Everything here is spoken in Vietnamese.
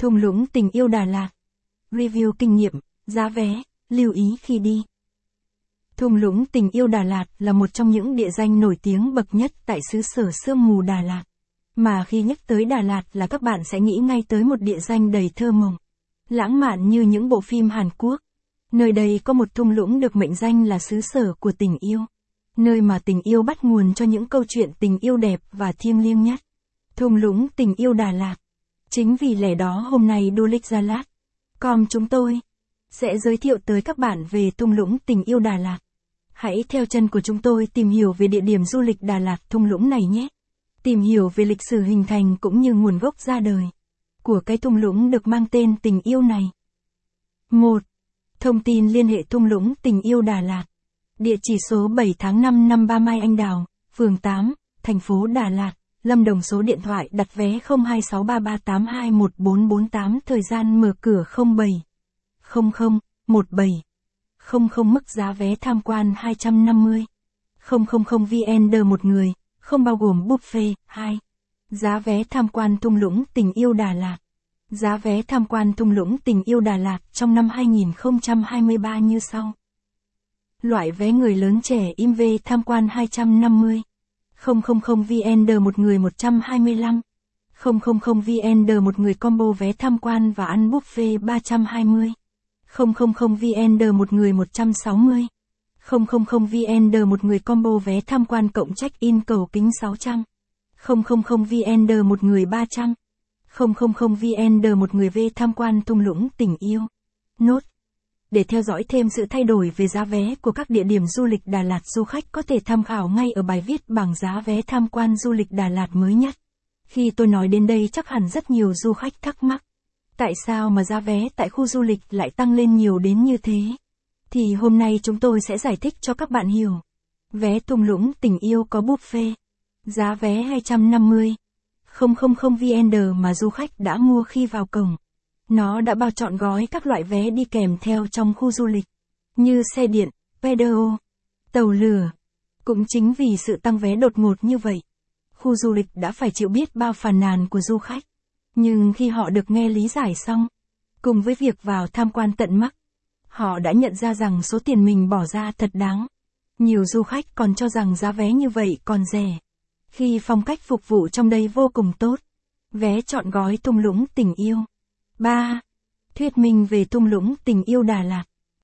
Thung lũng tình yêu Đà Lạt. Review kinh nghiệm, giá vé, lưu ý khi đi. Thung lũng tình yêu Đà Lạt là một trong những địa danh nổi tiếng bậc nhất tại xứ sở sương mù Đà Lạt. Mà khi nhắc tới Đà Lạt là các bạn sẽ nghĩ ngay tới một địa danh đầy thơ mộng. Lãng mạn như những bộ phim Hàn Quốc. Nơi đây có một thung lũng được mệnh danh là xứ sở của tình yêu. Nơi mà tình yêu bắt nguồn cho những câu chuyện tình yêu đẹp và thiêng liêng nhất. Thung lũng tình yêu Đà Lạt. Chính vì lẽ đó hôm nay Du lịch Gia Lát. com chúng tôi sẽ giới thiệu tới các bạn về thung lũng tình yêu Đà Lạt. Hãy theo chân của chúng tôi tìm hiểu về địa điểm du lịch Đà Lạt thung lũng này nhé. Tìm hiểu về lịch sử hình thành cũng như nguồn gốc ra đời của cái thung lũng được mang tên tình yêu này. 1. Thông tin liên hệ thung lũng tình yêu Đà Lạt. Địa chỉ số 7 tháng 5 năm Ba Mai Anh Đào, phường 8, thành phố Đà Lạt, Lâm Đồng số điện thoại đặt vé 0263821448 thời gian mở cửa 07 00 17 00 mức giá vé tham quan 250 000 VN một người, không bao gồm buffet 2. Giá vé tham quan thung lũng tình yêu Đà Lạt. Giá vé tham quan thung lũng tình yêu Đà Lạt trong năm 2023 như sau. Loại vé người lớn trẻ im về tham quan 250. 000VND một người 125. 000VND một người combo vé tham quan và ăn buffet 320. 000VND một người 160. 000VND một người combo vé tham quan cộng check-in cầu kính 600. 000VND một người 300. 000VND một người về tham quan thung lũng tình yêu. Nốt. Để theo dõi thêm sự thay đổi về giá vé của các địa điểm du lịch Đà Lạt du khách có thể tham khảo ngay ở bài viết bảng giá vé tham quan du lịch Đà Lạt mới nhất. Khi tôi nói đến đây chắc hẳn rất nhiều du khách thắc mắc. Tại sao mà giá vé tại khu du lịch lại tăng lên nhiều đến như thế? Thì hôm nay chúng tôi sẽ giải thích cho các bạn hiểu. Vé thung lũng tình yêu có buffet. Giá vé 250. 000 VN mà du khách đã mua khi vào cổng. Nó đã bao trọn gói các loại vé đi kèm theo trong khu du lịch, như xe điện, pedeo, tàu lửa. Cũng chính vì sự tăng vé đột ngột như vậy, khu du lịch đã phải chịu biết bao phàn nàn của du khách. Nhưng khi họ được nghe lý giải xong, cùng với việc vào tham quan tận mắt, họ đã nhận ra rằng số tiền mình bỏ ra thật đáng. Nhiều du khách còn cho rằng giá vé như vậy còn rẻ. Khi phong cách phục vụ trong đây vô cùng tốt. Vé chọn gói thung lũng tình yêu. 3. Thuyết minh về thung lũng tình yêu Đà Lạt.